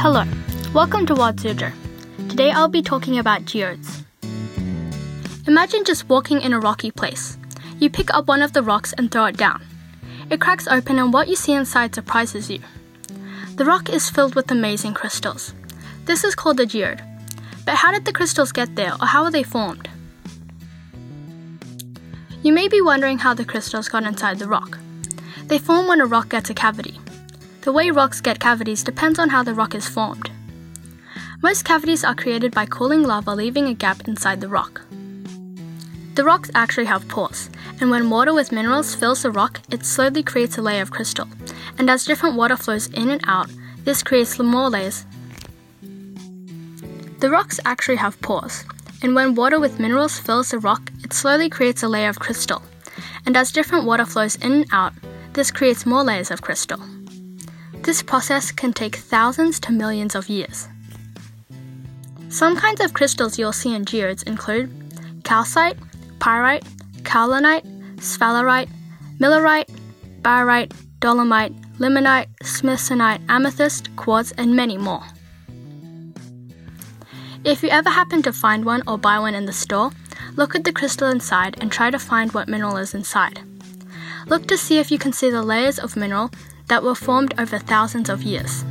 Hello, welcome to Wild Suzhou. Today I'll be talking about geodes. Imagine just walking in a rocky place. You pick up one of the rocks and throw it down. It cracks open and what you see inside surprises you. The rock is filled with amazing crystals. This is called a geode. But how did the crystals get there or how were they formed? You may be wondering how the crystals got inside the rock. They form when a rock gets a cavity. The way rocks get cavities depends on how the rock is formed. Most cavities are created by cooling lava leaving a gap inside the rock. The rocks actually have pores, and when water with minerals fills the rock, it slowly creates a layer of crystal. And as different water flows in and out, this creates more layers. The rocks actually have pores, and when water with minerals fills the rock, it slowly creates a layer of crystal. And as different water flows in and out, this creates more layers of crystal. This process can take thousands to millions of years. Some kinds of crystals you'll see in geodes include calcite, pyrite, kaolinite, sphalerite, millerite, barite, dolomite, limonite, smithsonite, amethyst, quartz, and many more. If you ever happen to find one or buy one in the store, look at the crystal inside and try to find what mineral is inside. Look to see if you can see the layers of mineral that were formed over thousands of years.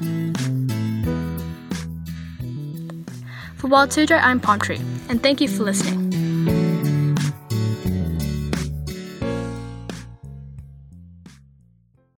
For Wild Suzhou, I'm Palm Tree, and thank you for listening.